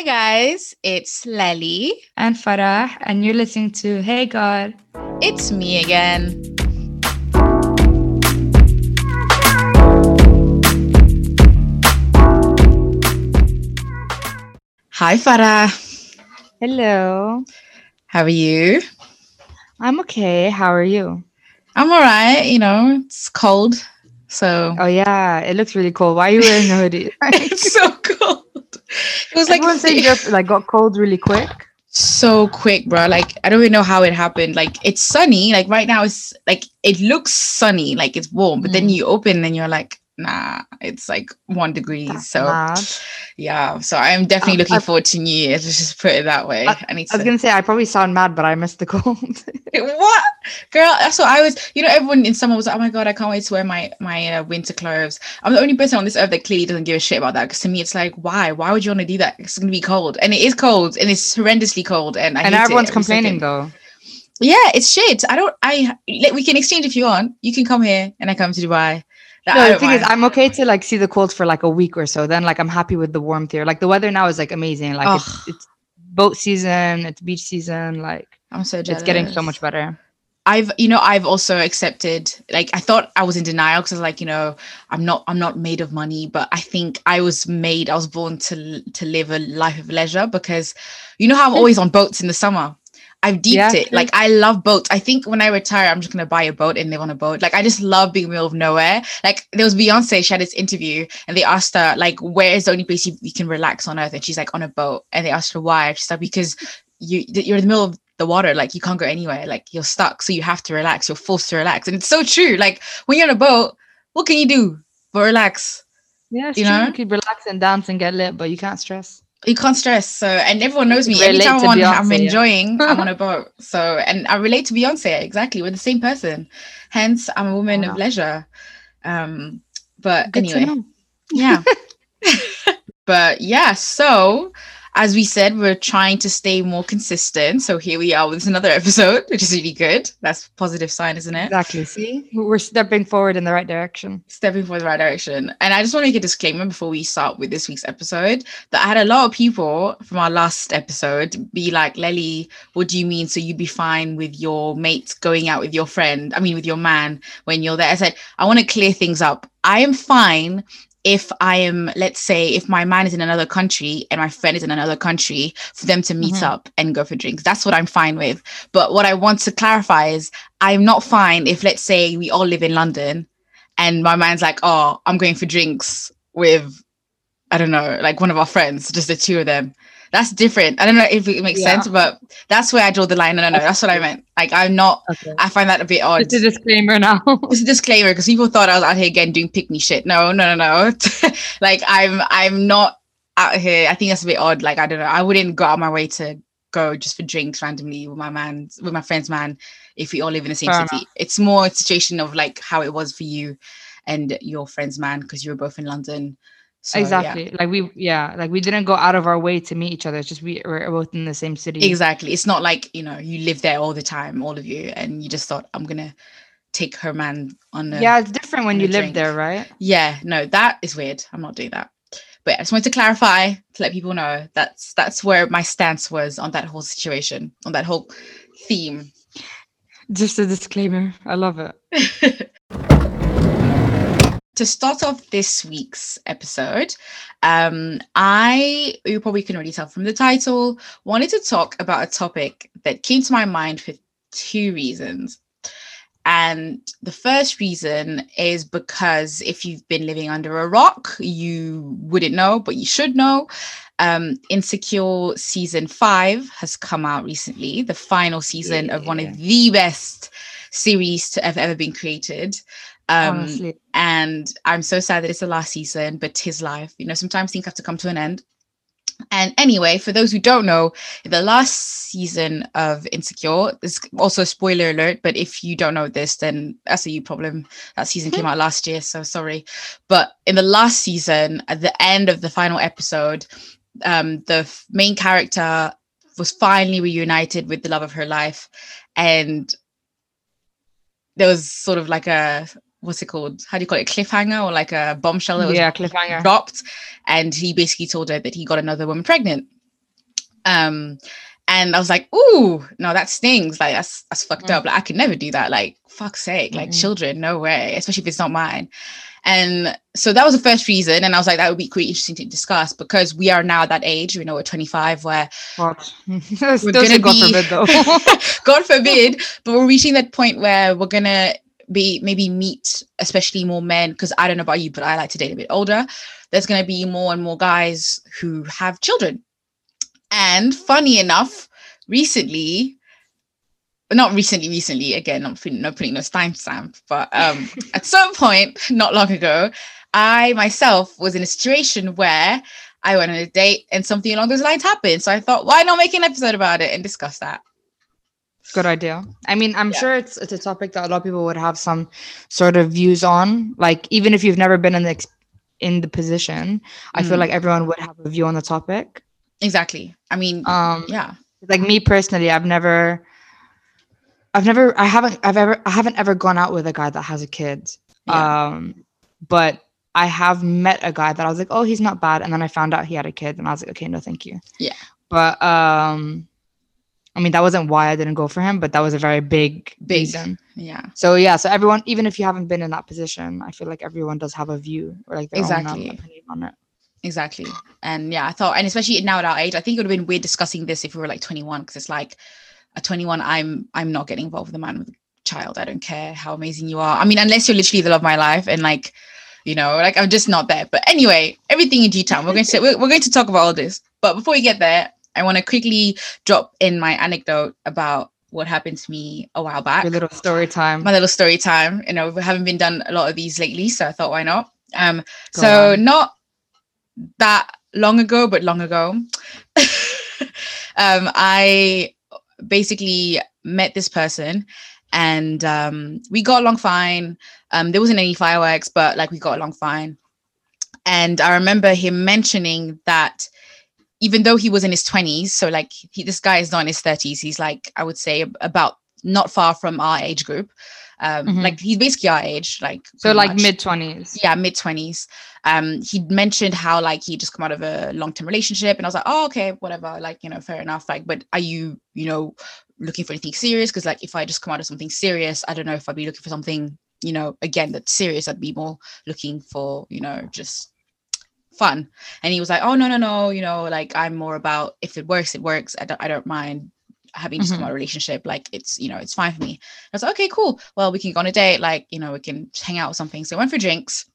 Hi, guys. It's Lely. and Farah, and you're listening to Hey God. It's me again. Hi, Farah. Hello. How are you? I'm okay. How are you? I'm all right. You know, it's cold. So Oh yeah, it looks really cold. Why are you wearing a hoodie? it's so cold. It was like Everyone said you just like got cold really quick. so quick, bro. Like I don't even know how it happened. Like it's sunny. Like right now, it's like it looks sunny, like it's warm. But then Mm. you open and you're like, nah, it's like one degree. That's so mad. yeah. So I'm definitely looking I- forward to New Year's. Let's just put it that way. I- I, I was to. gonna say I probably sound mad, but I missed the cold. what, girl? That's what I was. You know, everyone in summer was like, oh my god, I can't wait to wear my my uh, winter clothes. I'm the only person on this earth that clearly doesn't give a shit about that. Because to me, it's like, why? Why would you want to do that? It's gonna be cold, and it is cold, and it's horrendously cold, and I and everyone's every complaining second. though. Yeah, it's shit. I don't. I like, we can exchange if you want. You can come here, and I come to Dubai. That- No, the thing is, mind. I'm okay to like see the cold for like a week or so. Then like I'm happy with the warmth here. Like the weather now is like amazing. Like it's, it's boat season, it's beach season. Like I'm so jealous. it's getting so much better. I've, you know, I've also accepted. Like, I thought I was in denial because I was like, you know, I'm not, I'm not made of money, but I think I was made. I was born to to live a life of leisure because, you know, how I'm always on boats in the summer. I've deeped Yeah, it. Like I love boats. I think when I retire, I'm just gonna buy a boat and live on a boat. Like I just love being in the middle of nowhere. Like there was Beyonce, she had this interview and they asked her, like, where is the only place you, you can relax on earth? And she's like, on a boat. And they asked her why. She's like, because you you're in the middle of the water, like you can't go anywhere, like you're stuck. So you have to relax. You're forced to relax. And it's so true. Like when you're on a boat, what can you do but relax? Yeah, You true. know? You could relax and dance and get lit, but you can't stress. You can't stress. So and everyone knows me. Relate Anytime to I'm, on, yeah. enjoying, I'm on a boat. So and I relate to Beyonce exactly. We're the same person. Hence, I'm a woman Wow. of leisure. Um, but Good anyway, yeah. but yeah, so as we said, we're trying to stay more consistent. So here we are with another episode, which is really good. That's a positive sign, isn't it? Exactly. See, we're stepping forward in the right direction. stepping for the right direction. And I just want to make a disclaimer before we start with this week's episode that I had a lot of people from our last episode be like, Lely, what do you mean? So you'd be fine with your mates going out with your friend, I mean, with your man when you're there? I said, I want to clear things up. I am fine if I am, let's say, if my man is in another country and my friend is in another country, for them to meet Mhm. up and go for drinks. That's what I'm fine with. But what I want to clarify is I'm not fine if, let's say, we all live in London and my man's like, oh, I'm going for drinks with, I don't know, like one of our friends, just the two of them. That's different. I don't know if it makes Yeah. sense, but that's where I draw the line. No, no, no, that's what I meant. Like, I'm not, Okay. I find that a bit odd. It's a disclaimer now. it's a disclaimer because people thought I was out here again doing pick me shit. No, no, no, no. like, I'm, I'm not out here. I think that's a bit odd. Like, I don't know. I wouldn't go out my way to go just for drinks randomly with my man, with my friend's man, if we all live in the same Fair city. It's more a situation of like how it was for you and your friend's man because you were both in London. So, yeah. exactly. Like we, yeah, like we didn't go out of our way to meet each other. It's just we were both in the same city. Exactly. It's not like, you know, you live there all the time, all of you, and you just thought, I'm to take her man on a. Yeah, it's different when you live drink. there, right? Yeah, no, that is weird. I'm not doing that. But I just wanted to clarify to let people know that's that's where my stance was on that whole situation, on that whole theme. Just a disclaimer. I love it. to start off this week's episode, um, I, you probably can already tell from the title, wanted to talk about a topic that came to my mind for two reasons. And the first reason is because if you've been living under a rock, you wouldn't know, but you should know. Um, Insecure season five has come out recently, the final season of one Yeah. of the best series to have ever been created. Um, Honestly, and I'm so sad that it's the last season, but tis life. You know, sometimes things have to come to an end. And anyway, for those who don't know, the last season of Insecure is also a spoiler alert. But if you don't know this, then that's a you problem. That season came out last year, so sorry. But in the last season, at the end of the final episode, um, the f- main character was finally reunited with the love of her life, and there was sort of like a what's it called? How do you call it? Cliffhanger or like a bombshell that was yeah, cliffhanger. dropped, and he basically told her that he got another woman pregnant. Um, and I was like, ooh, no, that stings. Like that's that's fucked mm. up. Like I could never do that. Like fuck's sake, like mm-hmm. children, no way, especially if it's not mine. And so that was the first reason. And I was like, that would be quite interesting to discuss because we are now that age, you know, we're 25, where what? we're gonna God be, forbid, though. God forbid, but we're reaching that point where we're gonna be maybe meet especially more men because I don't know about you, but I like to date a bit older. There's gonna be more and more guys who have children. And funny enough, recently, not recently, recently, again, I'm putting, not putting no timestamp, but um, at some point, not long ago, I myself was in a situation where I went on a date and something along those lines happened. So I thought, why not make an episode about it and discuss that? Good idea. I mean, I'm yeah. sure it's it's a topic that a lot of people would have some sort of views on. Like, even if you've never been in the in the position, mm. I feel mm. like everyone would have a view on the topic. Exactly. I mean, um, yeah. Like me personally, I've never I've never I haven't I've ever I haven't ever gone out with a guy that has a kid. Yeah. Um but I have met a guy that I was like, "Oh, he's not bad." And then I found out he had a kid and I was like, "Okay, no, thank you." Yeah. But um I mean, that wasn't why I didn't go for him, but that was a very big, big reason. Yeah. So yeah, so everyone, even if you haven't been in that position, I feel like everyone does have a view or like their exactly. own opinion on it. Exactly. And yeah, I thought, and especially now at our age, I think it would have been weird discussing this if we were like 21, because it's like, at 21 i'm i'm not getting involved with a man with a child i don't care how amazing you are i mean unless you're literally the love of my life and like you know like i'm just not there but anyway everything in due time we're going to we're, we're going to talk about all this but before we get there i want to quickly drop in my anecdote about what happened to me a while back your little story time my little story time you know we haven't been done a lot of these lately so i thought why not um Go so on. not that long ago but long ago um i basically met this person and um, we got along fine. Um, there wasn't any fireworks, but like we got along fine. And I remember him mentioning that even though he was in his 20s, so like he, this guy is not in his 30s, he's like, I would say about not far from our age group. Um, mm-hmm. like he's basically our age, like so like mid 20s. Yeah, mid 20s. Um, he mentioned how like he just come out of a long-term relationship, and I was like, oh, okay, whatever, like, you know, fair enough. Like, but are you, you know, looking for anything serious? Because like if I just come out of something serious, I don't know if I'd be looking for something, you know, again that's serious. I'd be more looking for, you know, just fun. And he was like, oh no, no, no, you know, like I'm more about if it works, it works. I don't I don't mind having just mm-hmm. come out of a relationship. Like it's you know it's fine for me. I was like okay cool. Well we can go on a date. Like you know we can hang out or something. So we went for drinks.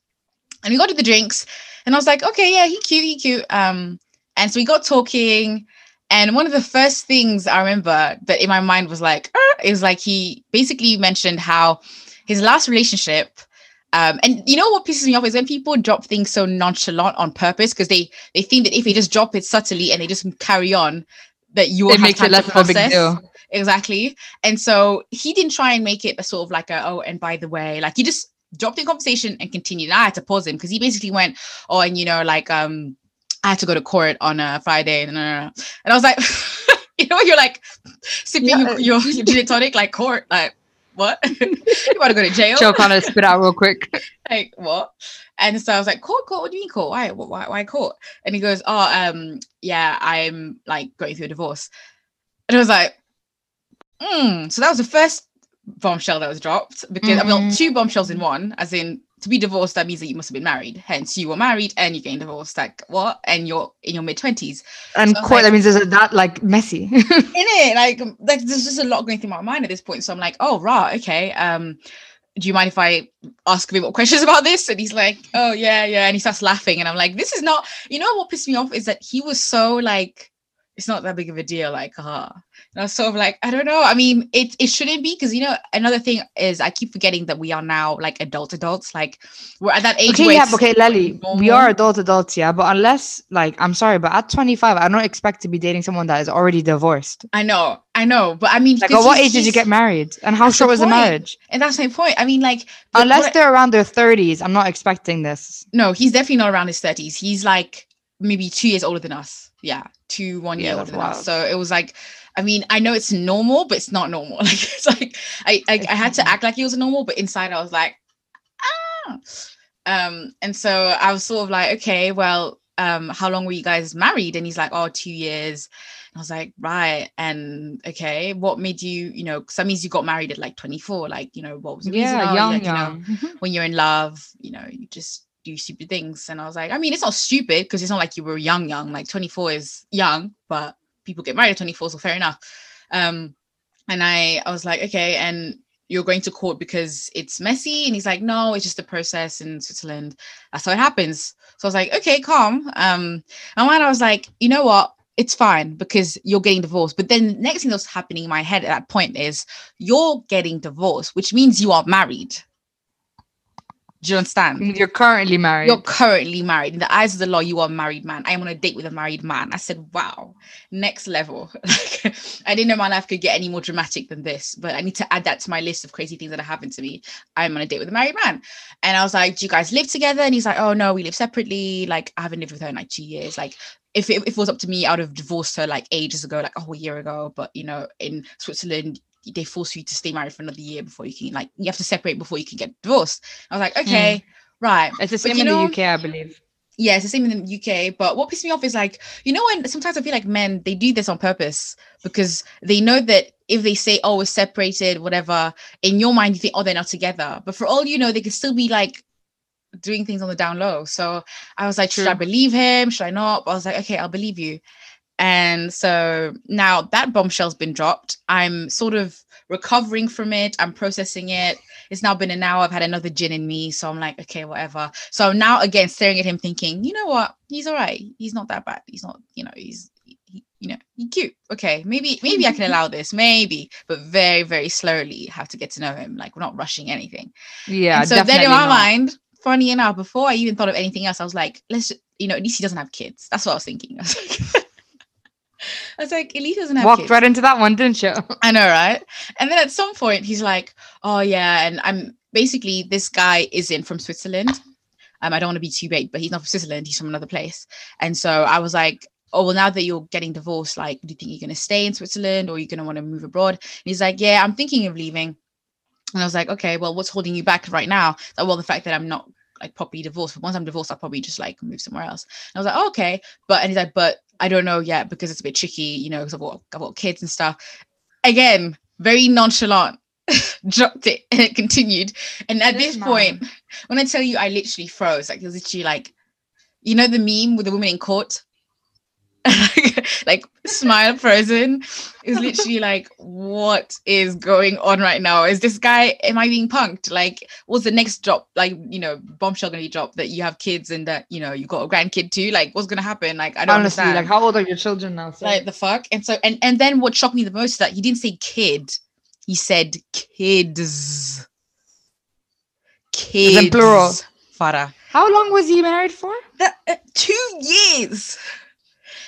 And we got to the drinks. And i was like okay yeah he cute he cute. Um and so we got talking. And one of the first things i remember that in my mind was like uh, is like he basically mentioned how his last relationship um, and you know what pisses me off is when people drop things so nonchalant on purpose because they they think that if they just drop it subtly and they just carry on, that you will make it less of a big deal. Exactly. And so he didn't try and make it a sort of like a, oh, and by the way, like he just dropped the conversation and continued. And I had to pause him because he basically went, oh, and you know, like um, I had to go to court on a Friday. And, and I was like, you know, you're like sipping yeah. your, your, your gin tonic, like court, like what? you want to go to jail? Joe kind of spit out real quick. like what? And so I was like, court, court, what do you mean court? Why, why, why court? And he goes, oh, um, yeah, I'm like going through a divorce. And I was like, hmm. So that was the first bombshell that was dropped because mm-hmm. I mean, two bombshells in one, as in to be divorced, that means that you must have been married. Hence, you were married and you're getting divorced. Like what? And you're in your mid twenties. And so court, like, that means there's that like messy. in it, like like there's just a lot going through my mind at this point. So I'm like, oh right, okay. Um, do you mind if I ask a bit more questions about this? And he's like, oh yeah, yeah. And he starts laughing. And I'm like, this is not, you know what pissed me off is that he was so like, it's not that big of a deal. Like, ah, uh, and I was sort of like, I don't know. I mean, it it shouldn't be because you know another thing is I keep forgetting that we are now like adult adults. Like we're at that age. Okay, yeah, okay, Lely, we are adult adults, yeah. But unless like I'm sorry, but at 25, I don't expect to be dating someone that is already divorced. I know, I know, but I mean, like, at what age did you get married, and how short was the marriage? And that's my point. I mean, like, unless they're around their 30s, I'm not expecting this. No, he's definitely not around his 30s. He's like maybe two years older than us. Yeah, two one year yeah, older than wild. us. So it was like I mean, I know it's normal, but it's not normal. Like it's like I I, I had to act like it was normal, but inside I was like, ah. Um, and so I was sort of like, okay, well, um, how long were you guys married? And he's like, oh, two years. And I was like, right. And okay, what made you, you know, because that means you got married at like 24. Like, you know, what was the? Yeah, Oh, young, like, you know, young. when you're in love, you know, you just do stupid things. And I was like, I mean, it's not stupid because it's not like you were young, young. Like 24 is young, but people get married at 24, so fair enough. Um, and I, I was like, okay, and you're going to court because it's messy. And he's like, no, it's just a process in Switzerland. That's how it happens. So I was like, okay, calm. Um, and when I was like, you know what? It's fine because you're getting divorced. But then the next thing that's happening in my head at that point is you're getting divorced, which means you are married. Do you understand? Mm-hmm. You're currently married. You're currently married. In the eyes of the law, you are a married man. I am on a date with a married man. I said, wow, next level. Like, I didn't know my life could get any more dramatic than this, but I need to add that to my list of crazy things that have happened to me. I'm on a date with a married man. And I was like, do you guys live together? And he's like, oh, no, we live separately. Like, I haven't lived with her in like two years. Like, if it, if it was up to me, I would have divorced her like ages ago, like a whole year ago. But, you know, in Switzerland, they force you to stay married for another year before you can, like, you have to separate before you can get divorced. I was like, okay, hmm. right. It's the same you in know- the UK, I believe. Yeah, it's the same in the UK. But what pisses me off is like, you know, when sometimes I feel like men they do this on purpose because they know that if they say, "Oh, we're separated," whatever, in your mind you think, "Oh, they're not together," but for all you know, they could still be like doing things on the down low. So I was like, should I believe him? Should I not? But I was like, okay, I'll believe you. And so now that bombshell's been dropped. I'm sort of recovering from it. I'm processing it. It's now been an hour. I've had another gin in me. So I'm like, okay, whatever. So I'm now again staring at him thinking, you know what? He's all right. He's not that bad. He's not, you know, he's he, you know, he's cute. Okay, maybe maybe I can allow this, maybe, but very very slowly have to get to know him. Like we're not rushing anything. Yeah, And so then in my not. mind, funny enough, before I even thought of anything else, I was like, let's, you know, at least he doesn't have kids. That's what I was thinking. I was like, I was like, he doesn't have Walked kids. right into that one, didn't you? I know, right? And then at some point, he's like, "Oh yeah," and I'm basically this guy isn't from Switzerland. Um, I don't want to be too big, but he's not from Switzerland. He's from another place. And so I was like, "Oh well, now that you're getting divorced, like, do you think you're gonna stay in Switzerland or you're gonna want to move abroad?" And he's like, "Yeah, I'm thinking of leaving." And I was like, "Okay, well, what's holding you back right now?" Like, well, the fact that I'm not like properly divorced. But once I'm divorced, I'll probably just like move somewhere else. And I was like, oh, "Okay," but and he's like, "But I don't know yet because it's a bit tricky, you know, because I've got I've got kids and stuff." again, very nonchalant, dropped it and it continued. And at This this point, when I tell you I literally froze, like it was literally like, you know, the meme with the woman in court? like smile frozen. is literally like, what is going on right now? Is this guy, am I being punked? Like, what's the next drop? Like, you know, bombshell gonna be dropped that you have kids and that, you know, you got a grandkid too? Like, what's gonna happen? Like, I don't Honestly, understand like how old are your children now? sir? like the fuck and so and and then what shocked me the most is that he didn't say kid he said kids kids plural. Farah. how long was he married for? Uh, two years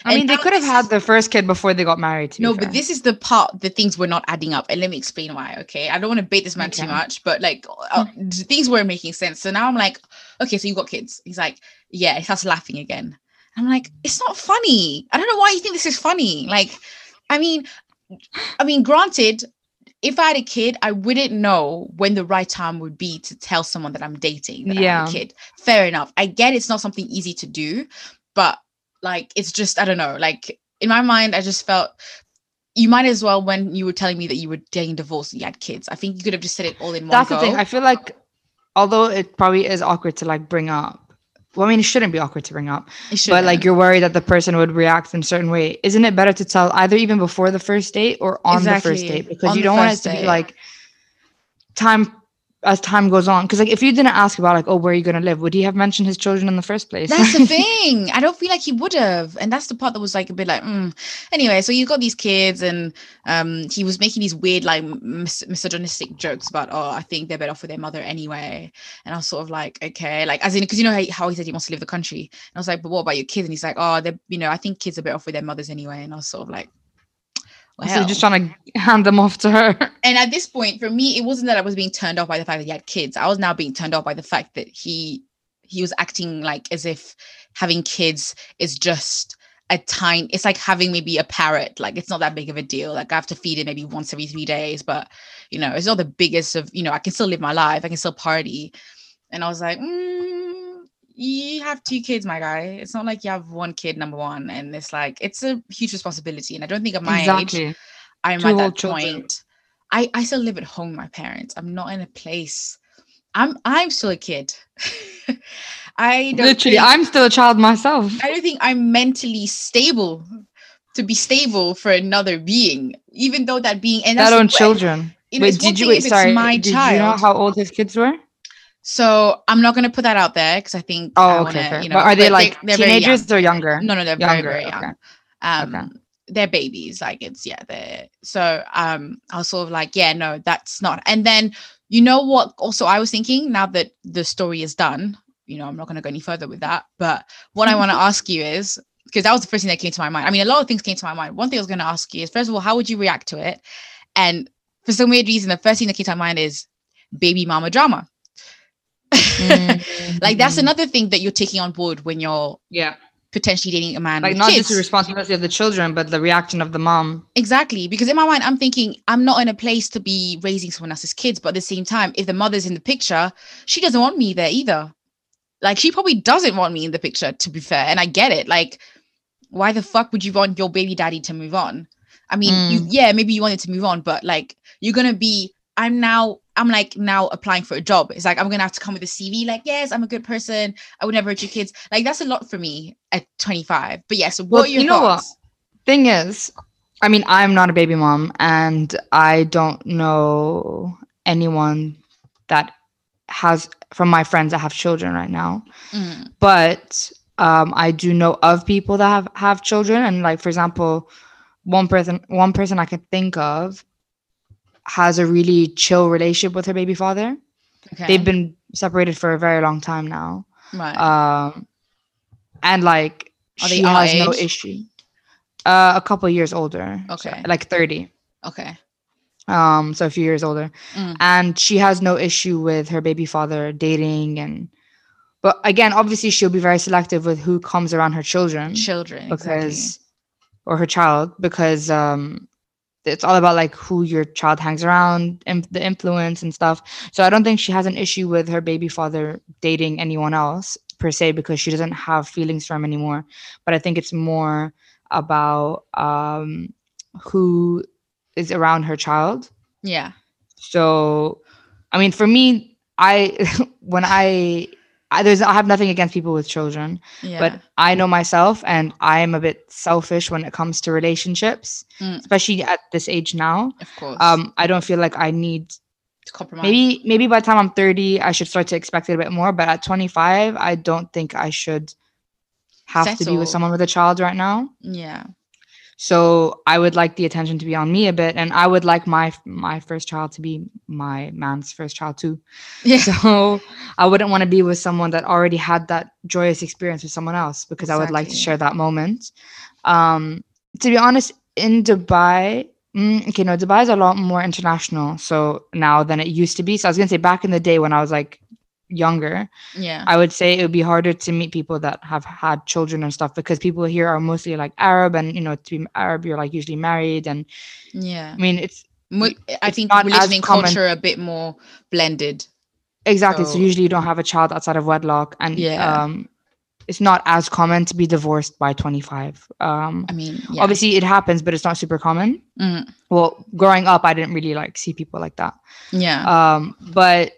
I And mean, they could have had the first kid before they got married. To no fair. but this is the part the things were not adding up and let me explain why okay i don't want to bait this man too much but like uh, things weren't making sense so now i'm like okay so you got kids he's like yeah he starts laughing again i'm like it's not funny i don't know why you think this is funny like i mean i mean granted if I had a kid, I wouldn't know when the right time would be to tell someone that I'm dating that I have a Yeah. kid. Fair enough. I get it's not something easy to do, but like it's just I don't know. Like in my mind, I just felt you might as well when you were telling me that you were getting divorced and you had kids. I think you could have just said it all in one That's go. the thing. I feel like, although it probably is awkward to like bring up. Well, I mean, it shouldn't be awkward to bring up, It but like you're worried that the person would react in a certain way. Isn't it better to tell either even before the first date or on the first date because On you don't want it to be like time as time goes on. Because like if you didn't ask about like, oh, where are you gonna live? Would he have mentioned his children in the first place? That's the thing. I don't feel like he would have, and that's the part that was like a bit like. Mm. Anyway, so you got these kids, and um, he was making these weird, like mis- misogynistic jokes about, oh, I think they're better off with their mother anyway. And I was sort of like, okay, like as in, because you know how, how he said he wants to leave the country, and I was like, but what about your kids? And he's like, oh, they're, you know, I think kids are better off with their mothers anyway. And I was sort of like, well, so just trying to hand them off to her. and at this point for me it wasn't that i was being turned off by the fact that he had kids. I was now being turned off by the fact that he he was acting like as if having kids is just a tiny it's like having maybe a parrot. Like it's not that big of a deal. Like i have to feed it maybe once every three days but you know it's not the biggest of you know i can still live my life. I can still party. And i was like mm, you have two kids, my guy. It's not like you have one kid, number one, and it's like it's a huge responsibility. And I don't think at my age I'm Two at that children. point. I I still live at home with my parents. I'm not in a place. I'm I'm still a kid. I don't Literally, think- I'm still a child myself. I don't think I'm mentally stable to be stable for another being, even though that being and alone what- children. you know, Wait, did you wait? Sorry, my did you know child. how old his kids were? So I'm not gonna put that out there because I think I Oh, wanna, okay. fair. you know, but are they like young. teenagers or younger? No, no, they're Younger, very, very young. okay. Um, Okay. they're babies. Like it's yeah, they're so um, I was sort of like, yeah, no, that's not. And then you know what? Also, I was thinking now that the story is done. You know, I'm not going to go any further with that. But what I want to ask you is because that was the first thing that came to my mind. I mean, a lot of things came to my mind. One thing I was going to ask you is first of all, how would you react to it? And for some weird reason, the first thing that came to my mind is baby mama drama. like that's Mhm. another thing that you're taking on board when you're yeah, potentially dating a man like not kids. just the responsibility of the children, but the reaction of the mom. Exactly. Because in my mind, I'm thinking I'm not in a place to be raising someone else's kids. But at the same time, if the mother's in the picture, she doesn't want me there either. Like she probably doesn't want me in the picture, to be fair. And I get it. Like, why the fuck would you want your baby daddy to move on? I mean, you, Mm. yeah, maybe you wanted to move on, but like you're gonna be, I'm now, I'm like now applying for a job. It's like I'm gonna have to come with a CV, like, yes, I'm a good person. I would never hurt your kids. Like that's a lot for me at 25. But yeah, so what Well, are your you know what? thoughts? Thing is, I mean, I'm not a baby mom, and I don't know anyone that has from my friends that have children right now. Mm, but um, I do know of people that have have children, and like for example, one person one person I could think of has a really chill relationship with her baby father. okay. They've been separated for a very long time now, right. um, and like Are she has no issue. Uh, a couple years older, so, Okay. like thirty. okay. Um, so a few years older, Mm. and she has no issue with her baby father dating and. But again, obviously, she'll be very selective with who comes around her children children because or her child because um it's all about like who your child hangs around and the influence and stuff. So i don't think she has an issue with her baby father dating anyone else per se because she doesn't have feelings for him anymore. But i think it's more about um who is around her child. Yeah. So i mean for me i when i I, there's I have nothing against people with children, yeah but I know myself and I am a bit selfish when it comes to relationships, Mm. especially at this age now. of course Um, I don't feel like I need to compromise maybe maybe by the time I'm 30, I should start to expect it a bit more. But at 25, I don't think I should have to be with someone with a child right now. yeah So I would like the attention to be on me a bit, and I would like my my first child to be my man's first child too. yeah So I wouldn't want to be with someone that already had that joyous experience with someone else because I would like to share that moment. Um, to be honest, in Dubai, mm, okay, no, Dubai is a lot more international. So now than it used to be. So I was gonna say back in the day when I was like younger, yeah I would say it would be harder to meet people that have had children and stuff because people here are mostly like Arab and you know to be Arab you're like usually married and yeah I mean it's Mo- i it's think religion and culture a bit more blended Exactly. So, So- usually you don't have a child outside of wedlock, and Yeah. um, it's not as common to be divorced by 25. Um, i mean yeah. Obviously, it happens, but it's not super common. Mm, Well, growing up, I didn't really like see people like that. yeah Um, but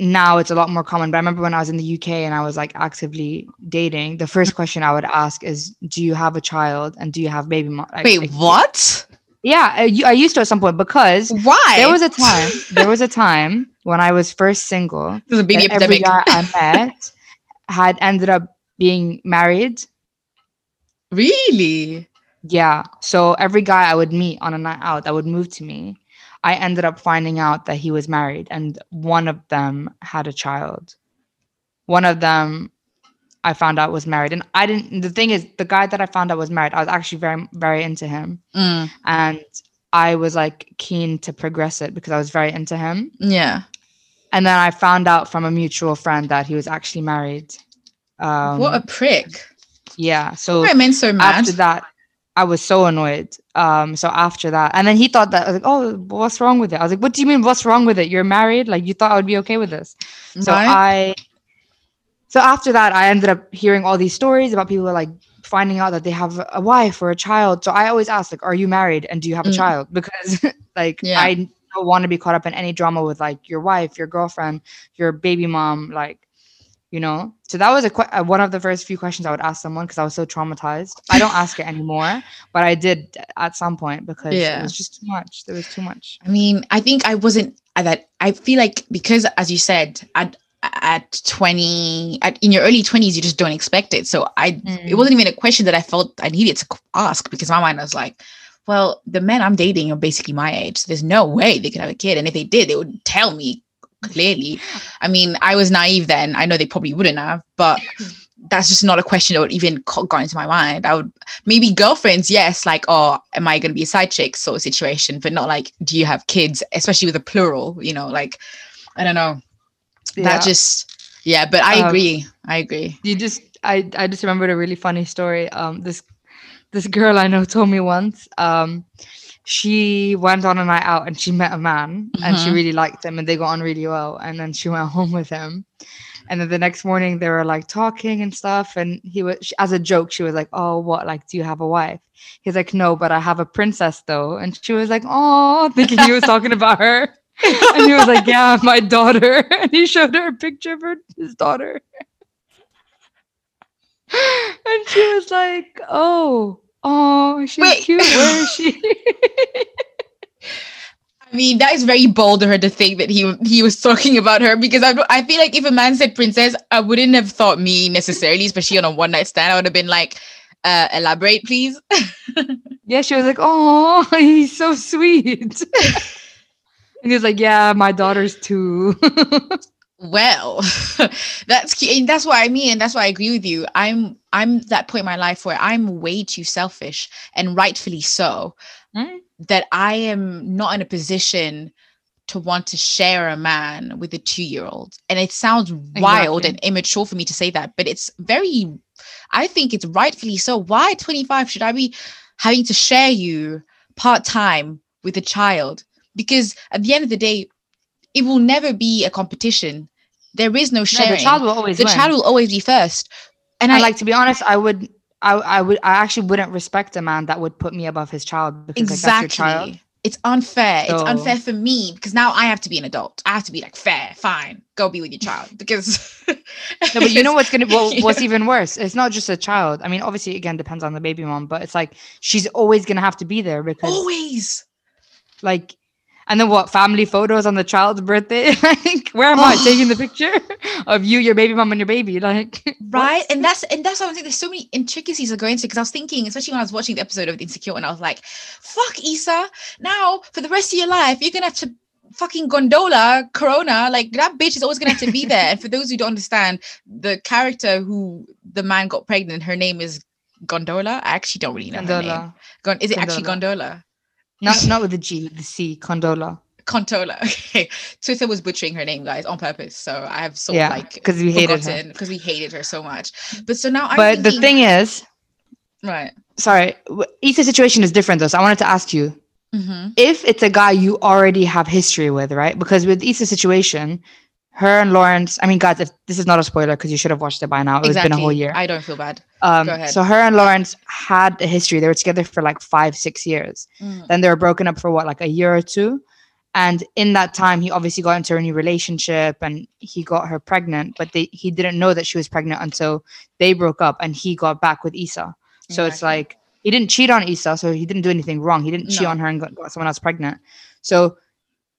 now it's a lot more common. But I remember when I was in the UK and I was like actively dating, the first mm-hmm. question I would ask is, "Do you have a child and do you have baby?" Mo-? wait like- what Yeah, uh, I, I used to at some point because why there was a time. There was a time when I was first single there's a baby that every guy I met had ended up being married. really Yeah. So every guy I would meet on a night out that would move to me, I ended up finding out that he was married and one of them had a child. One of them I found out was married. And I didn't the thing is the guy that I found out was married, I was actually very very into him Mm, and I was like keen to progress it because I was very into him. yeah And then I found out from a mutual friend that he was actually married. Um, what a prick yeah. So are men so mad after that, I was so annoyed. Um, so after that, and then he thought that I was like, "Oh, what's wrong with it?" I was like, "What do you mean? What's wrong with it? You're married? Like you thought I would be okay with this?" So Right? I, so after that, I ended up hearing all these stories about people like finding out that they have a wife or a child. So I always ask, like, are you married and do you have a Mm. child? Because like Yeah. I don't want to be caught up in any drama with like your wife, your girlfriend, your baby mom, like you know. So that was a que- uh, one of the first few questions I would ask someone because I was so traumatized. I don't ask it anymore, but I did at some point because Yeah. it was just too much. There was too much. I mean, I think I wasn't that. I feel like because, as you said, at at 20, at, in your early 20s, you just don't expect it. So I, it Mm. wasn't even a question that I felt I needed to ask because my mind was like, well, the men I'm dating are basically my age. So there's no way they could have a kid. And if they did, they would tell me clearly. I mean, I was naive then. I know they probably wouldn't have, but that's just not a question that would even got into my mind. I would maybe girlfriends, yes, like, oh, am I going to be a side chick sort of situation, but not like, do you have kids, especially with a plural, you know, like, I don't know. Yeah. That just, yeah, but I Um, agree. I agree. you just I I just remembered a really funny story. Um, this this girl I know told me once. Um, she went on a night out and she met a man and she Mhm. really liked him and they got on really well. And then she went home with him. And then the next morning they were like talking and stuff. And he was she- as a joke, she was like, "Oh, what? Like, do you have a wife?" He's like, "No, but I have a princess though." And she was like, "Oh," thinking he was talking about her. and he was like, "Yeah, my daughter." And he showed her a picture of her, his daughter. and she was like, "Oh, oh, she's Wait. cute. Where is she?" I mean, that is very bold of her to think that he he was talking about her because I I feel like if a man said princess, I wouldn't have thought me necessarily, especially on a one night stand. I would have been like, uh, elaborate, please. yeah, she was like, "Oh, he's so sweet." and he was like, "Yeah, my daughter's too." Well, that's that's what I mean, and that's why I agree with you. I'm I'm that point in my life where I'm way too selfish, and rightfully so. Mm. That I am not in a position to want to share a man with a two year old. And it sounds wild and immature for me to say that, but it's very, I think it's rightfully so. Why 25 should I be having to share you part time with a child? Because at the end of the day, it will never be a competition. There is no No, sharing. the child will always the win. child will always be first. And and I like to be honest, I would, I, I would, I actually wouldn't respect a man that would put me above his child because like, that's your child. exactly. It's unfair. it's unfair for me because now I have to be an adult. I have to be like fair, fine, go be with your child because. No, but you know what's gonna well, what's even worse? It's not just a child. I mean, obviously, again, depends on the baby mom, but it's like she's always gonna have to be there because, always. like, and then what? Family photos on the child's birthday. like, where am I Oh. taking the picture of you, your baby mom, and your baby? Like, right what? and that's and that's what i'm saying there's so many intricacies to go into because i was thinking especially when i was watching the episode of insecure and i was like fuck Issa now for the rest of your life you're gonna have to fucking gondola corona like that bitch is always gonna have to be there and for those who don't understand the character who the man got pregnant her name is gondola i actually don't really know Condola. Gon- is it actually gondola Not not with the G, with the C. Condola. Contola. Okay. Twitter was butchering her name, guys, on purpose. So I have sort Yeah, of like because we hated her. because we hated her so much. But so now I'm But the thing is, right. sorry, each situation is different though. So I wanted to ask you, hmm if it's a guy you already have history with, right? Because with Issa's situation, her and Lawrence, I mean, guys, if this is not a spoiler because you should have watched it by now. It's Exactly. been a whole year. I don't feel bad. Um, go ahead. so her and Lawrence had a history. They were together for like five, six years. Mm. Then they were broken up for what, like a year or two. And in that time, he obviously got into a new relationship and he got her pregnant, but they, he didn't know that she was pregnant until they broke up and he got back with Issa. So it's like he didn't cheat on Issa, so he didn't do anything wrong. He didn't cheat on her and got, got someone else pregnant. So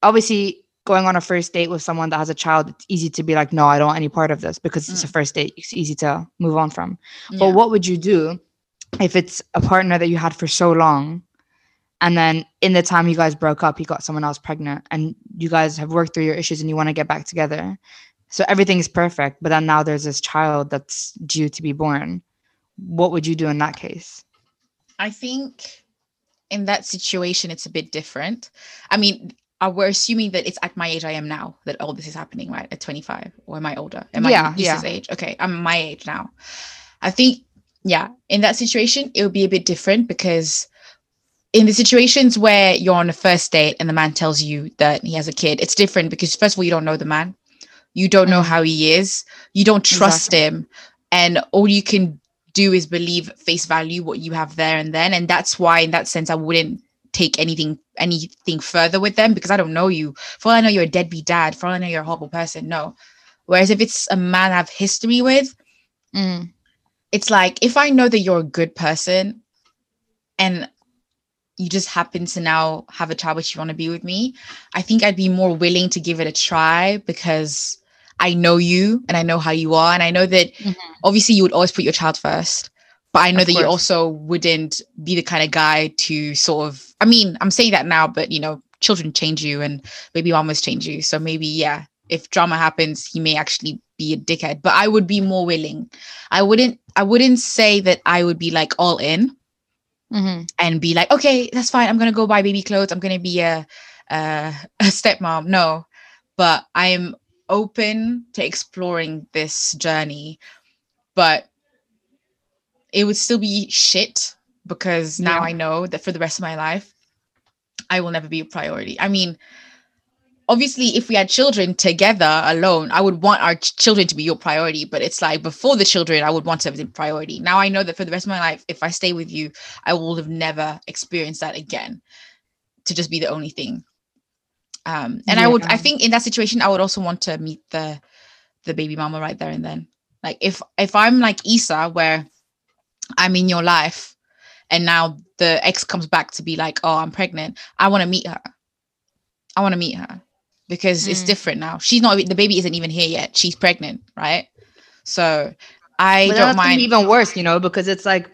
obviously, going on a first date with someone that has a child, it's easy to be like, no, I don't want any part of this because it's a Mm. first date. It's easy to move on from. Yeah. But what would you do if it's a partner that you had for so long? And then in the time you guys broke up, you got someone else pregnant, and you guys have worked through your issues and you want to get back together. So everything is perfect, but then now there's this child that's due to be born. What would you do in that case? I think in that situation, it's a bit different. I mean, uh, we're assuming that it's at my age I am now that all this is happening, right? At 25, or am I older? Am Yeah, I Issa's age? Okay, I'm my age now. I think, yeah, in that situation, it would be a bit different because in the situations where you're on a first date and the man tells you that he has a kid, it's different because first of all, you don't know the man. You don't know Mm. how he is. You don't trust him. And all you can do is believe face value what you have there and then. And that's why, in that sense, I wouldn't take anything anything further with them because I don't know you. For all I know, you're a deadbeat dad. For all I know, you're a horrible person. No. Whereas if it's a man I have history with, Mm. it's like if I know that you're a good person and you just happen to now have a child which you want to be with me, I think I'd be more willing to give it a try because I know you and I know how you are. And I know that Mhm. obviously you would always put your child first. But I know Of that you also wouldn't be the kind of guy to sort of I mean, I'm saying that now, but you know, children change you and baby mamas change you. So maybe, yeah, if drama happens, he may actually be a dickhead. But I would be more willing. I wouldn't I wouldn't say that I would be like all in Mhm. and be like, okay, that's fine. I'm gonna go buy baby clothes. I'm gonna be a a, a stepmom. No, but I'm open to exploring this journey, but it would still be shit because now Yeah. I know that for the rest of my life, I will never be a priority. I mean, obviously, if we had children together alone, I would want our ch- children to be your priority. But it's like before the children, I would want to have the priority. Now I know that for the rest of my life, if I stay with you, I will have never experienced that again to just be the only thing. Um, and I would, I think in that situation, I would also want to meet the the baby mama right there and then. Like if if I'm like Issa, where I'm in your life, and now the ex comes back to be like, oh, I'm pregnant. I want to meet her. I want to meet her because it's Mm. different now. She's not the baby isn't even here yet. She's pregnant, right? So I don't mind. even worse, you know, because it's like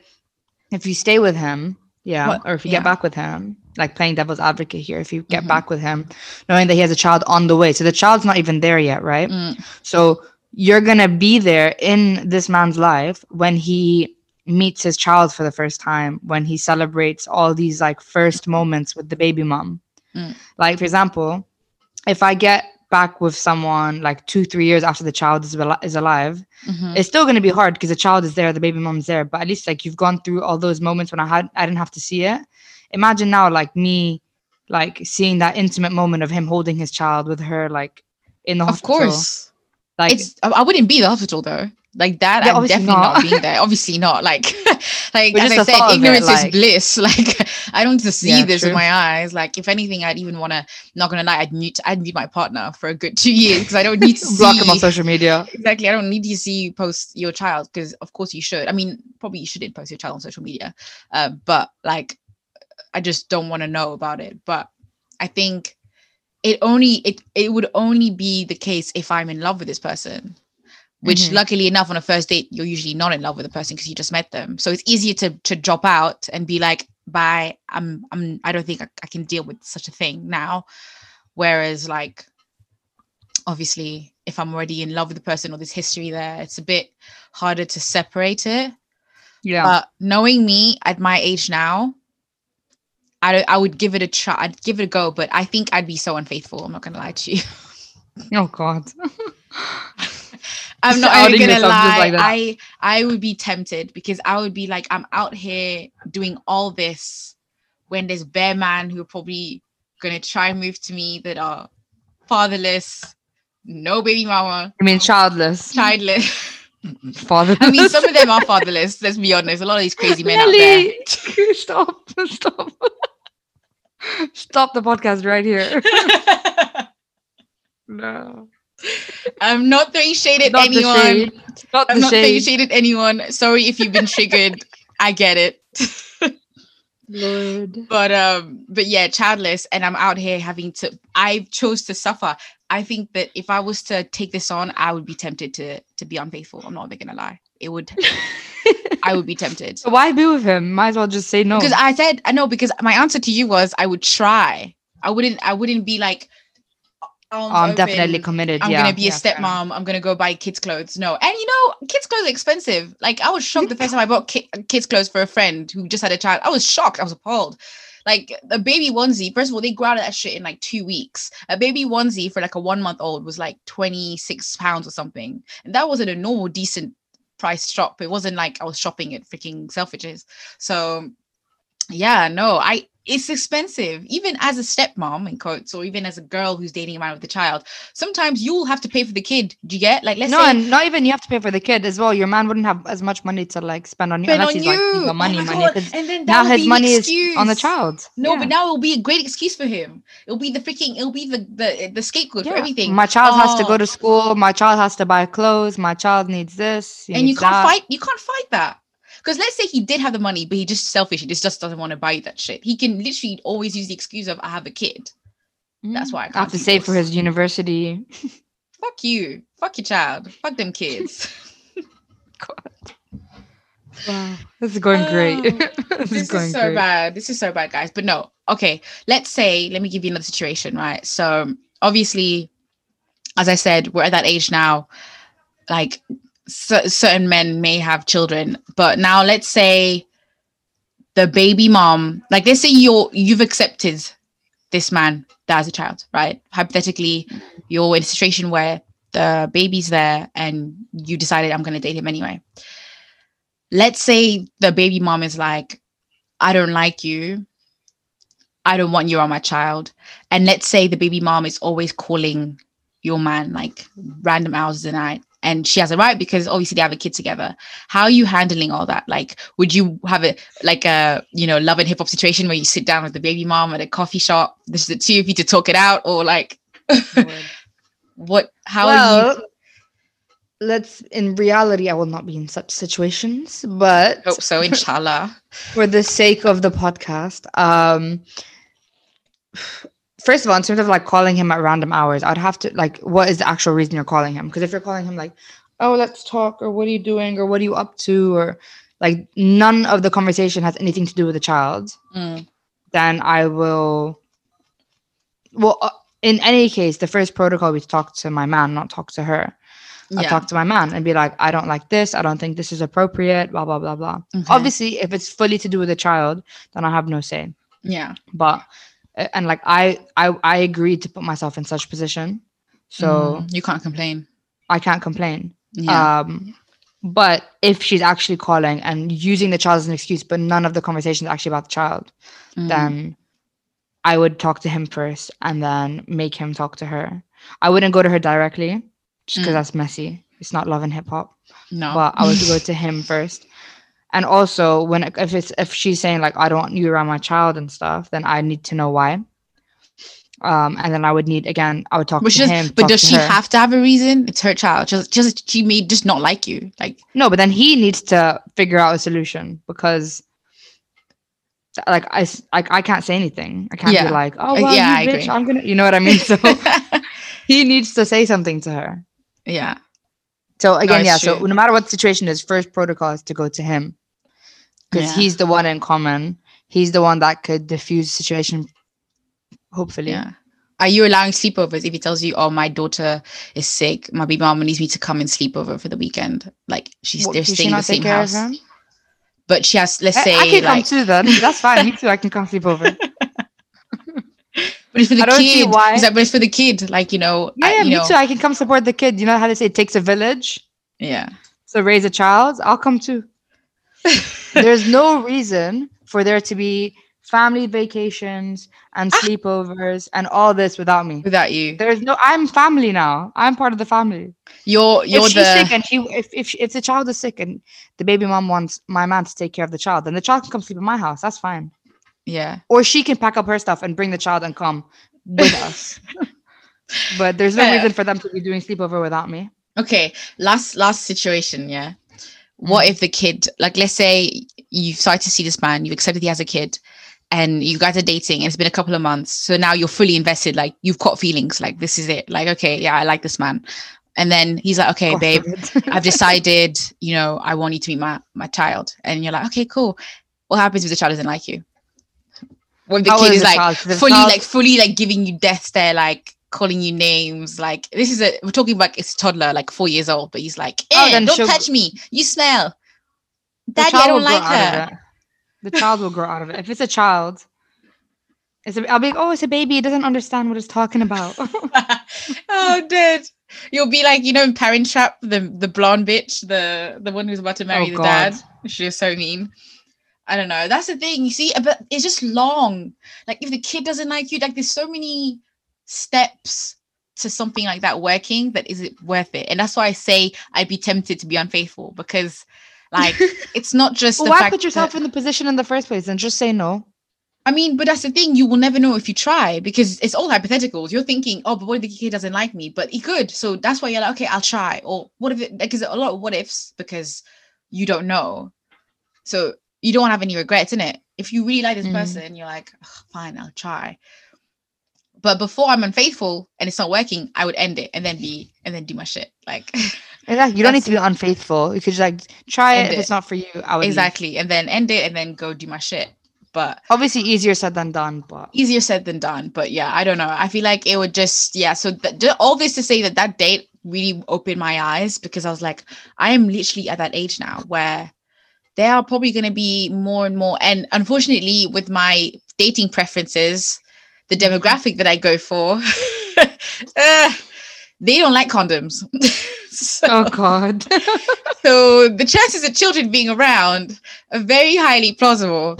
if you stay with him, yeah, What- or if you yeah. get back with him, like playing devil's advocate here, if you get Mhm. back with him, knowing that he has a child on the way, so the child's not even there yet, right? Mm, So you're gonna be there in this man's life when he meets his child for the first time, when he celebrates all these like first moments with the baby mom. Mm. Like for example, if I get back with someone like two, three years after the child is, al- is alive, mhm. it's still going to be hard because the child is there, the baby mom's there. But at least like you've gone through all those moments when I had I didn't have to see it. Imagine now like me, like seeing that intimate moment of him holding his child with her, like in the Of hospital. Of course. like it's I wouldn't be in the hospital though. Like that, Yeah, I'm definitely not. not. being there. Obviously not. Like, like as I said, of it, ignorance is bliss. Like, I don't see Yeah, this true. with my eyes. Like, if anything, I'd even want to. Not gonna lie, I'd mute. I'd mute my partner for a good two years because I don't need to block him on social media. Exactly, I don't need to see you post your child because, of course, you should. I mean, probably you shouldn't post your child on social media, uh, but like, I just don't want to know about it. But I think it only it it would only be the case if I'm in love with this person which Mhm. luckily enough on a first date you're usually not in love with the person because you just met them so it's easier to to drop out and be like bye i'm i'm i don't think I, I can deal with such a thing now whereas like obviously if i'm already in love with the person or there's history there it's a bit harder to separate it Yeah. but knowing me at my age now I, I would give it a try i'd give it a go but i think i'd be so unfaithful i'm not gonna lie to you oh God. I'm not even gonna lie. like that. I I would be tempted because I would be like, I'm out here doing all this when there's bear man who are probably gonna try and move to me that are fatherless, no baby mama, I mean, childless. childless. Father. I mean, some of them are fatherless. Let's be honest. A lot of these crazy men out there. Stop, stop, stop the podcast right here. No, I'm not throwing shade at not the anyone. shade. Not I'm the not throwing shade. shade at anyone. Sorry if you've been triggered. I get it. Lord. but um but yeah childless and i'm out here having to i chose to suffer i think that if i was to take this on i would be tempted to to be unfaithful i'm not even gonna lie it would i would be tempted So why be with him? Might as well just say no. because i said i know because my answer to you was i would try i wouldn't i wouldn't be like I'm definitely committed. I'm yeah. gonna be a Yeah, enough. stepmom. I'm gonna go buy kids' clothes. No, and you know, kids' clothes are expensive. Like I was shocked the first time I bought ki- kids' clothes for a friend who just had a child. I was shocked. I was appalled. Like a baby onesie. First of all, they grow out of that shit in like two weeks. A baby onesie for like a one month old was like twenty six pounds or something, and that wasn't a normal decent price shop. It wasn't like I was shopping at freaking Selfridges. So yeah, no, I it's expensive even as a stepmom in quotes or even as a girl who's dating a man with a child sometimes you'll have to pay for the kid do you get like let's no, say and not even you have to pay for the kid as well. Your man wouldn't have as much money to like spend on you unless on he's like you got money, oh money. And then Now his money is on the child. no Yeah. but now it'll be a great excuse for him it'll be the freaking it'll be the the, the scapegoat for everything My child has to Oh. go to school. My child has to buy clothes. My child needs this. and you can't that. fight you can't fight that because let's say he did have the money but he just selfish he just, just doesn't want to buy that shit. He can literally always use the excuse of i have a kid. That's why I mm. I have to save for his university. fuck you. Fuck your child. Fuck them kids. Wow, this is going great. Oh, this, this is going is so great. bad. This is so bad guys. But no. Okay. Let's say let me give you another situation right? So obviously as i said we're at that age now. Like cer- certain men may have children but now let's say the baby mom like let's say you're you've accepted this man that has a child right? Hypothetically you're in a situation where the baby's there and you decided i'm going to date him anyway. Let's say the baby mom is like i don't like you. I don't want you on my child. And let's say the baby mom is always calling your man like random hours of the night and she has a right because obviously they have a kid together. How are you handling all that? Like would you have it like a you know love and hip hop situation where you sit down with the baby mom at a coffee shop this is the two of you to talk it out or like what how are you well, let's. In reality, I will not be in such situations, but hope so inshallah. for the sake of the podcast, um, first of all, in terms of like calling him at random hours, I'd have to like, what is the actual reason you're calling him? Because if you're calling him like, oh, let's talk, or what are you doing, or what are you up to, or like none of the conversation has anything to do with the child, Mm, then I will. Well, uh, in any case, the first protocol is talk to my man, not talk to her. Yeah. I talk to my man and be like, I don't like this. I don't think this is appropriate. Blah blah blah blah. Okay. Obviously, if it's fully to do with the child, then I have no say. yeah But and like I I I agreed to put myself in such position, so Mm, you can't complain I can't complain. yeah Um, but if she's actually calling and using the child as an excuse, but none of the conversation is actually about the child, Mm. then I would talk to him first and then make him talk to her. I wouldn't go to her directly just because Mm. that's messy. It's not love and hip hop. no But I would go to him first. And also when if it's if she's saying like I don't want you around my child and stuff, then I need to know why. Um, and then I would need again, I would talk but, to him. but does she her. have to have a reason it's her child just just she may just not like you like No, but then he needs to figure out a solution because like I like I can't say anything. I can't Yeah. be like, oh well, yeah, bitch, agree. I'm gonna you know what I mean? So he needs to say something to her. yeah So again, it's yeah. So no matter what the situation is, first protocol is to go to him because Yeah. he's the one in common. He's the one that could diffuse the situation. Hopefully, yeah are you allowing sleepovers if he tells you oh my daughter is sick my baby mama needs me to come and sleep over for the weekend like she's What, they're staying in the same house but she has let's I, say I can like come too. Then that's fine. Me too. I can come sleep over. but it's for the I don't see kid why. He's like, but it's for the kid like you know Yeah, I- you me know too. I can come support the kid. You know how they say it takes a village yeah So raise a child? I'll come too. There's no reason for there to be family vacations and Ah. sleepovers and all this without me. without you There's no. I'm family now. I'm part of the family. you're you're if she's the sick and she, if if she, if the child is sick and the baby mom wants my man to take care of the child, then the child can come sleep in my house. That's fine. yeah Or she can pack up her stuff and bring the child and come with us. But there's no reason for them to be doing sleepover without me. okay last last situation yeah what mm. if the kid like let's say you've started to see this man you've accepted he has a kid and you guys are dating and it's been a couple of months so now you're fully invested like you've caught feelings like this is it like okay yeah i like this man. And then he's like okay babe i've decided you know i want you to meet my my child. And you're like okay cool. What happens if the child doesn't like you? When the How kid old is the like child? 'Cause if the fully child- like fully like giving you death stare like calling you names like this is a we're talking about it's a toddler like four years old but he's like Oh, eh, then don't she'll- touch me you smell daddy i don't like her. The child will grow out of it. If it's a child, it's a, I'll be like, oh, it's a baby. It doesn't understand what it's talking about. oh dead you'll be like you know in parent trap the the blonde bitch the the one who's about to marry Oh, the dad God. she was so mean I don't know. That's the thing. You see, but it's just long. Like if the kid doesn't like you, like there's so many steps to something like that working that is it worth it? And that's why I say I'd be tempted to be unfaithful because like it's not just well, why put yourself that- in the position in the first place and just say no? I mean, but that's the thing. You will never know if you try because it's all hypotheticals. You're thinking, oh, but what if the kid doesn't like me? But he could. So that's why you're like, okay, I'll try. Or what if it, because a lot of what ifs because you don't know. So you don't have any regrets in it. If you really like this Mm. person, you're like, fine, I'll try. But before I'm unfaithful and it's not working, I would end it and then be and then do my shit. Like Exactly. You don't need to be unfaithful. You could just like try it. If it. it's not for you, I would leave. exactly. And then end it and then go do my shit. But Obviously, easier said than done, but easier said than done but yeah i don't know i feel like it would just yeah so th- all this to say that that date really opened my eyes because i was like i am literally at that age now where there are probably going to be more and more and unfortunately with my dating preferences the demographic that i go for uh, they don't like condoms so, oh god. so the chances of children being around are very highly plausible.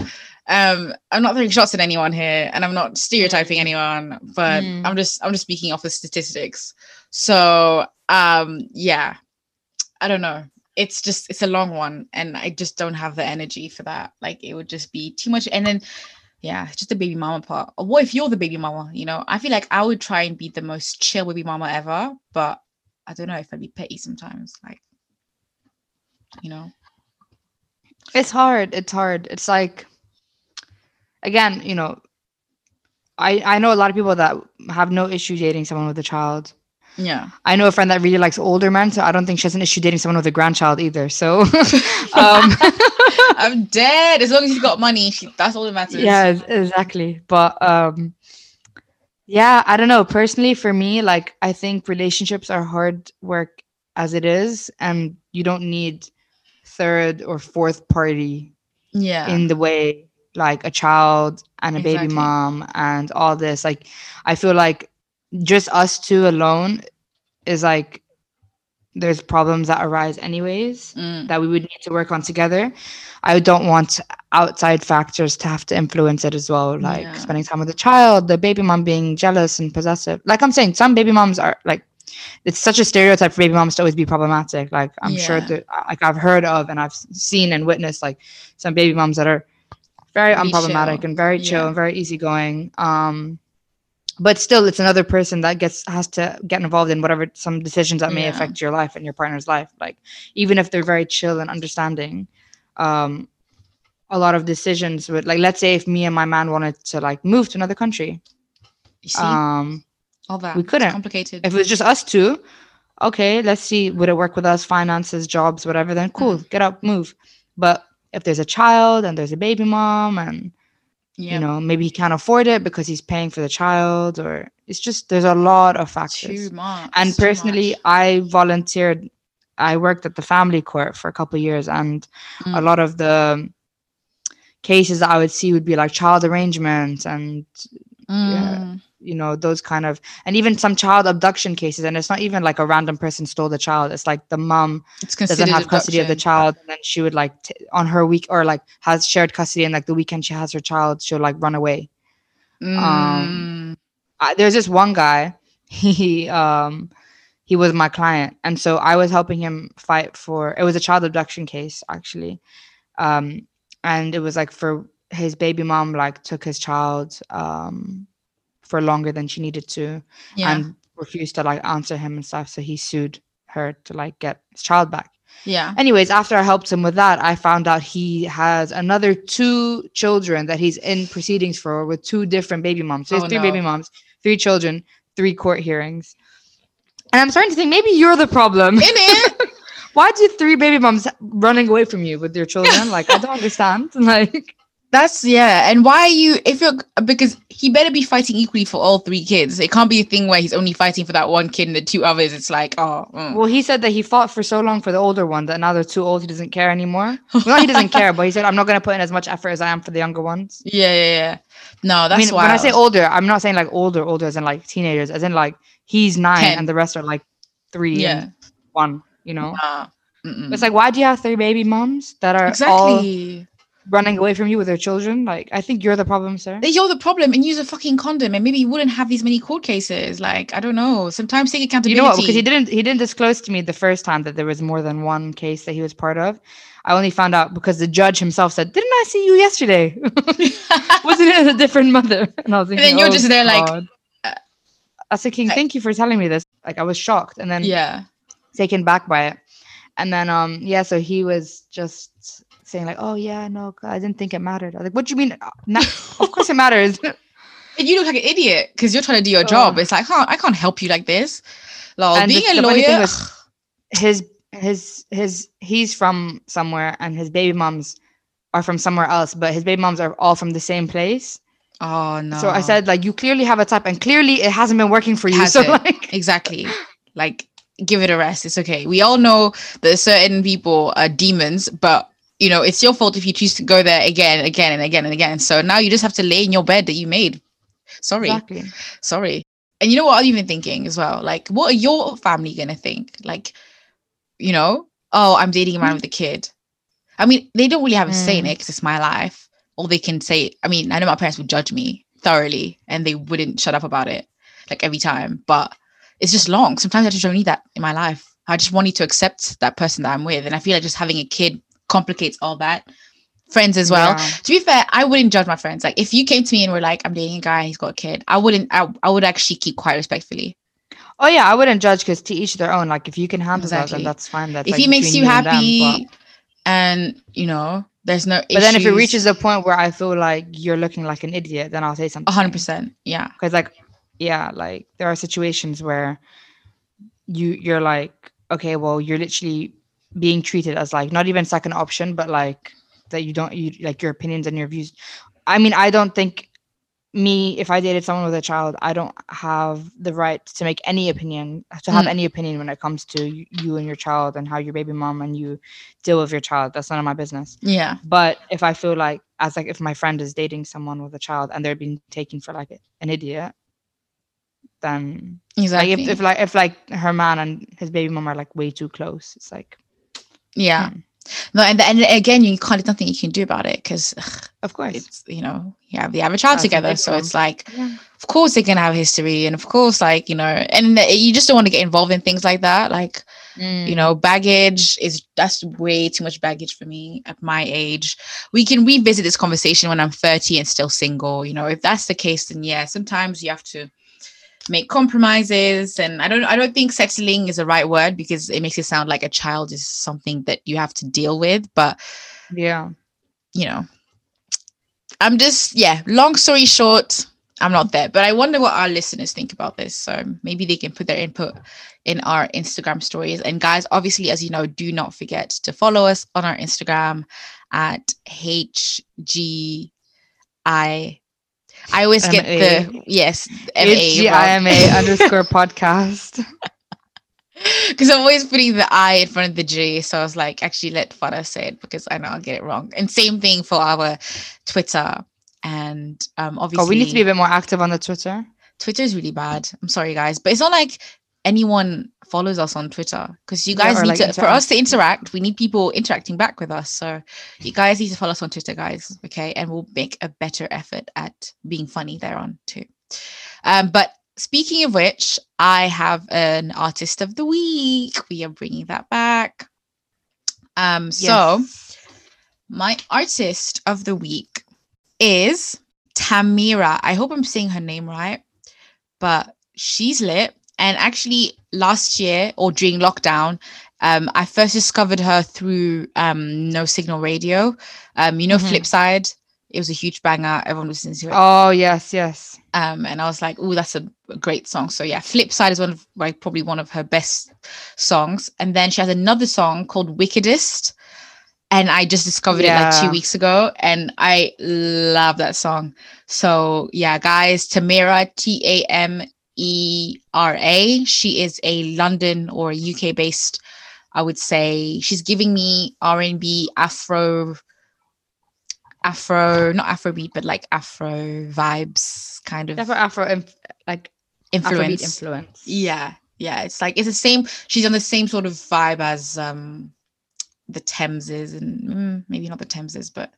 Um, I'm not throwing shots at anyone here, and I'm not stereotyping anyone, but Mm. I'm just I'm just speaking off the statistics. So um, yeah, I don't know. It's just it's a long one, and I just don't have the energy for that. Like it would just be too much, and then yeah, just the baby mama part. Or what if you're the baby mama? You know, I feel like I would try and be the most chill baby mama ever, but I don't know if I'd be petty sometimes. Like, you know. It's hard. It's hard. It's like, again, you know, I I know a lot of people that have no issue dating someone with a child. Yeah. I know a friend that really likes older men, so I don't think she has an issue dating someone with a grandchild either. So, um, I'm dead. As long as he's got money, she, that's all that matters. yeah, exactly. But um, yeah, I don't know. Personally, for me, like I think relationships are hard work as it is, and you don't need third or fourth party Yeah. in the way like a child and a baby mom and all this like i feel like just us two alone is like there's problems that arise anyways Mm, that we would need to work on together. I don't want outside factors to have to influence it as well like Yeah. spending time with the child the baby mom being jealous and possessive. Like i'm saying some baby moms are like it's such a stereotype for baby moms to always be problematic. Like i'm sure that like i've heard of and i've seen and witnessed like some baby moms that are very unproblematic and very chill Yeah. and very easygoing. Um but still it's another person that gets has to get involved in whatever some decisions that may Yeah. affect your life and your partner's life like even if they're very chill and understanding um a lot of decisions would like let's say if me and my man wanted to like move to another country you see um all that. we couldn't. complicated. if it was just us two okay let's see would it work with us finances jobs whatever then cool Mm. get up move but if there's a child and there's a baby mom and yeah. you know maybe he can't afford it because he's paying for the child or it's just there's a lot of factors too much. and personally i volunteered i worked at the family court for a couple of years and a Mm. lot of the cases that i would see would be like child arrangements and Mm, you know those kind of and even some child abduction cases and it's not even like a random person stole the child. It's like the mom doesn't have custody of the child and then she would like t- on her week or like has shared custody and like the weekend she has her child she'll like run away. Mm, I, there's this one guy he um he was my client and so i was helping him fight for it was a child abduction case actually. Um and it was like for his baby mom like took his child um for longer than she needed to yeah. and refused to like answer him and stuff so he sued her to like get his child back yeah. anyways after i helped him with that i found out he has another two children that he's in proceedings for with two different baby moms so he has Oh, three baby no. moms three children three court hearings and i'm starting to think maybe you're the problem In it. why do three baby moms running away from you with their children like i don't understand like That's yeah. And why are you if you're because he better be fighting equally for all three kids. It can't be a thing where he's only fighting for that one kid and the two others. It's like, oh, mm. well he said that he fought for so long for the older one that now they're too old he doesn't care anymore well he doesn't care but he said i'm not going to put in as much effort as i am for the younger ones yeah, yeah, yeah. No, that's I mean, why when I say older, I'm not saying like older, older as in like teenagers, as in like he's nine Ten. and the rest are like three Yeah. and one, you know? Nah. It's like, why do you have three baby moms that are all exactly. Running away from you with their children. Like, I think you're the problem, sir. You're the problem and use a fucking condom and maybe you wouldn't have these many court cases. Like, I don't know. Sometimes take accountability. You know what? Because he didn't he didn't disclose to me the first time that there was more than one case that he was part of. I only found out because the judge himself said, "Didn't I see you yesterday? Wasn't it a different mother?" And I was thinking, and then you're "Oh, just there like, God." uh, I was thinking, I- "Thank you for telling me this." Like I was shocked and then yeah. taken back by it. And then um yeah, so he was just saying like, "Oh yeah, no, I didn't think it mattered." I was like, "What do you mean? Uh, Na- of course it matters." And you look like an idiot because you're trying to do your job. It's like, huh, I can't help you like this. Lol, And being the- a the lawyer. was- his his his he's from somewhere and his baby moms are from somewhere else, but his baby moms are all from the same place. oh no. So I said like you clearly have a type and clearly it hasn't been working for you. Has so it? like exactly. Like, give it a rest. It's okay. We all know that certain people are demons, but you know, it's your fault if you choose to go there again, again, and again and again. So now you just have to lay in your bed that you made. Sorry. exactly. sorry. And you know what I'm even thinking as well? Like, what are your family gonna think? Like, you know, oh, I'm dating a man with a kid. I mean, they don't really have a say in Mm. it because it's my life. All they can say, I mean, I know my parents would judge me thoroughly and they wouldn't shut up about it like every time, but it's just long. Sometimes I just don't need that in my life. I just want you to accept that person that I'm with. And I feel like just having a kid complicates all that. Friends as well Yeah. to be fair, I wouldn't judge my friends. Like if you came to me and were like, I'm dating a guy he's got a kid, I wouldn't I, I would actually keep quiet respectfully. Oh yeah, I wouldn't judge because to each their own. Like if you can handle that, then that's fine. That's if like, he makes between you and them, happy and you know, there's no issue. But then if it reaches a point where I feel like you're looking like an idiot, then I'll say something. hundred percent. Yeah. Because like, yeah, like there are situations where you you're like, okay, well, you're literally being treated as like not even second option, but like that you don't you like your opinions and your views. I mean, I don't think me if I dated someone with a child, I don't have the right to make any opinion to have Mm. any opinion when it comes to you, you and your child and how your baby mom and you deal with your child. That's none of my business. Yeah. But if I feel like, as like if my friend is dating someone with a child and they're being taken for like an idiot, then Exactly. like if, if like if like her man and his baby mom are like way too close, it's like yeah. Hmm. No, and, and again, you can't. There's nothing you can do about it because of course, it's you know, yeah, they have a child That's together, big so one. it's like, yeah. of course they're gonna have history, and of course, like you know, and you just don't want to get involved in things like that, like. you Mm. know baggage is that's way too much baggage for me at my age we can revisit this conversation when i'm 30 and still single you know if that's the case then yeah sometimes you have to make compromises and i don't i don't think settling is the right word because it makes it sound like a child is something that you have to deal with but yeah, you know. I'm just yeah long story short i'm not there but i wonder what our listeners think about this so maybe they can put their input in our instagram stories. And guys obviously as you know do not forget to follow us on our instagram at hgi i always get the MA. yes HGIMA underscore podcast. because I'm always putting the I in front of the G. So I was like, actually, let Farah say it because I know I'll get it wrong. And same thing for our Twitter. And um, obviously, Oh, we need to be a bit more active on the Twitter. Twitter is really bad. I'm sorry, guys, but it's not like anyone follows us on Twitter because you guys or, need like, to for us to interact. interact. We need people interacting back with us. So you guys need to follow us on Twitter, guys. Okay, and we'll make a better effort at being funny there on too. Um, but speaking of which, I have an artist of the week. We are bringing that back. Um, so Yes. my artist of the week is Tamera. I hope I'm saying her name right, but she's lit. And actually, last year or during lockdown, um, I first discovered her through um, No Signal Radio. Um, you know, Mhm. Flipside. It was a huge banger. Everyone listened to it. Oh yes, yes. Um, and I was like, oh, that's a, great song. So yeah, Flipside is one of like probably one of her best songs. And then she has another song called Wickedest. And I just discovered it like two weeks ago. And I love that song. So yeah, guys, Tamera, T A M E R A. She is a London or UK based, I would say. She's giving me R&B, Afro, Afro, not Afrobeat, but like Afro vibes kind of Afro, inf- like Afrobeat influence. influence. Yeah, yeah. It's like it's the same. She's on the same sort of vibe as um the Temses and mm, maybe not the Temses, but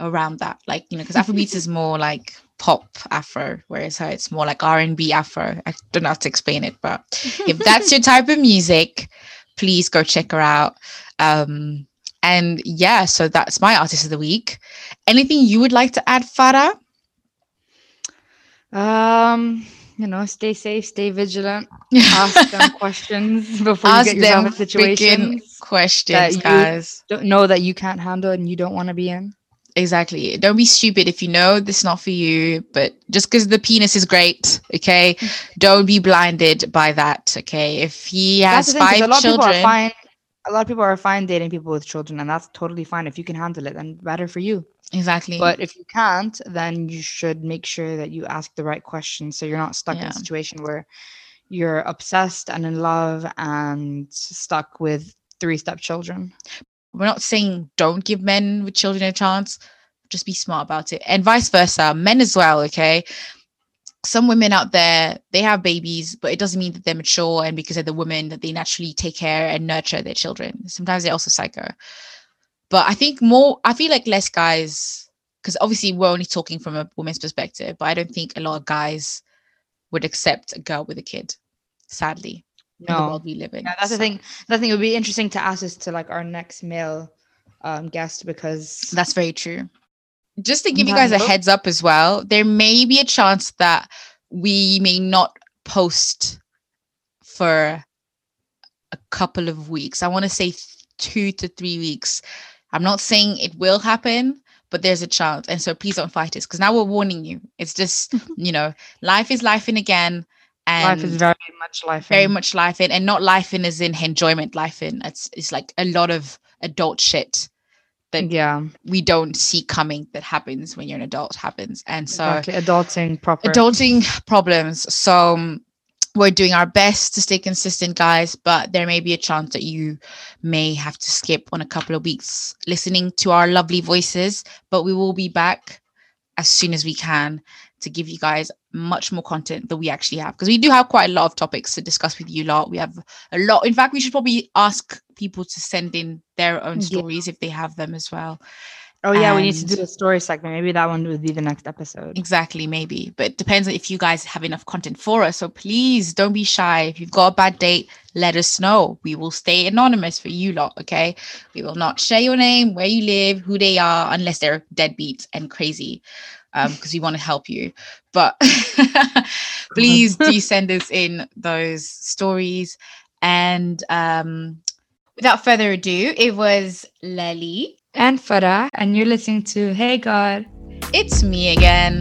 around that. Like, you know, because Afrobeats is more like pop Afro, whereas her it's more like R and B Afro. I don't know how to explain it, but if that's your type of music, please go check her out. Um, and yeah, so that's my artist of the week. Anything you would like to add, Farah? Um, you know, stay safe, stay vigilant, ask them questions before Ask you get yourself in situations questions, that guys. don't know that you can't handle and you don't want to be in. Exactly. Don't be stupid if you know this is not for you, but just because the penis is great, okay? Don't be blinded by that, okay? If he has the five a lot of people are fine. A lot of people are fine dating people with children, and that's totally fine. If you can handle it, then better for you. exactly. But if you can't, then you should make sure that you ask the right questions so you're not stuck in a situation where you're obsessed and in love and stuck with three step children. We're not saying don't give men with children a chance just be smart about it. And vice versa men as well okay? Some women out there they have babies but it doesn't mean that they're mature and because they're the women that they naturally take care and nurture their children. Sometimes they're also psycho. But i think more i feel like less guys because obviously we're only talking from a woman's perspective but i don't think a lot of guys would accept a girl with a kid sadly in the No, world we live in yeah, that's the So- thing. I think it would be interesting to ask this to like our next male um, guest because That's very true. Just to give you guys a heads up as well, there may be a chance that we may not post for a couple of weeks. I want to say th- two to three weeks. I'm not saying it will happen, but there's a chance. And so please don't fight us because now we're warning you. It's just, you know, life is life in again. And life is very much life. in. very much life in and not life in as in enjoyment life in. It's it's like a lot of adult shit that yeah, we don't see coming that happens when you're an adult happens and so exactly. Adulting proper. adulting problems so um, we're doing our best to stay consistent guys but there may be a chance that you may have to skip on a couple of weeks listening to our lovely voices but we will be back as soon as we can to give you guys much more content that we actually have because we do have quite a lot of topics to discuss with you lot we have a lot in fact we should probably ask people to send in their own Yeah. stories if they have them as well oh yeah, we need to do a story segment. Maybe that one would be the next episode. Exactly, maybe. But it depends on if you guys have enough content for us. So please don't be shy. If you've got a bad date, let us know. We will stay anonymous for you lot, okay? We will not share your name, where you live, who they are, unless they're deadbeats and crazy. Um, because we want to help you. But please do send us in those stories. And um without further ado, it was Lely. And Farah, and you're listening to Hey God. It's me again.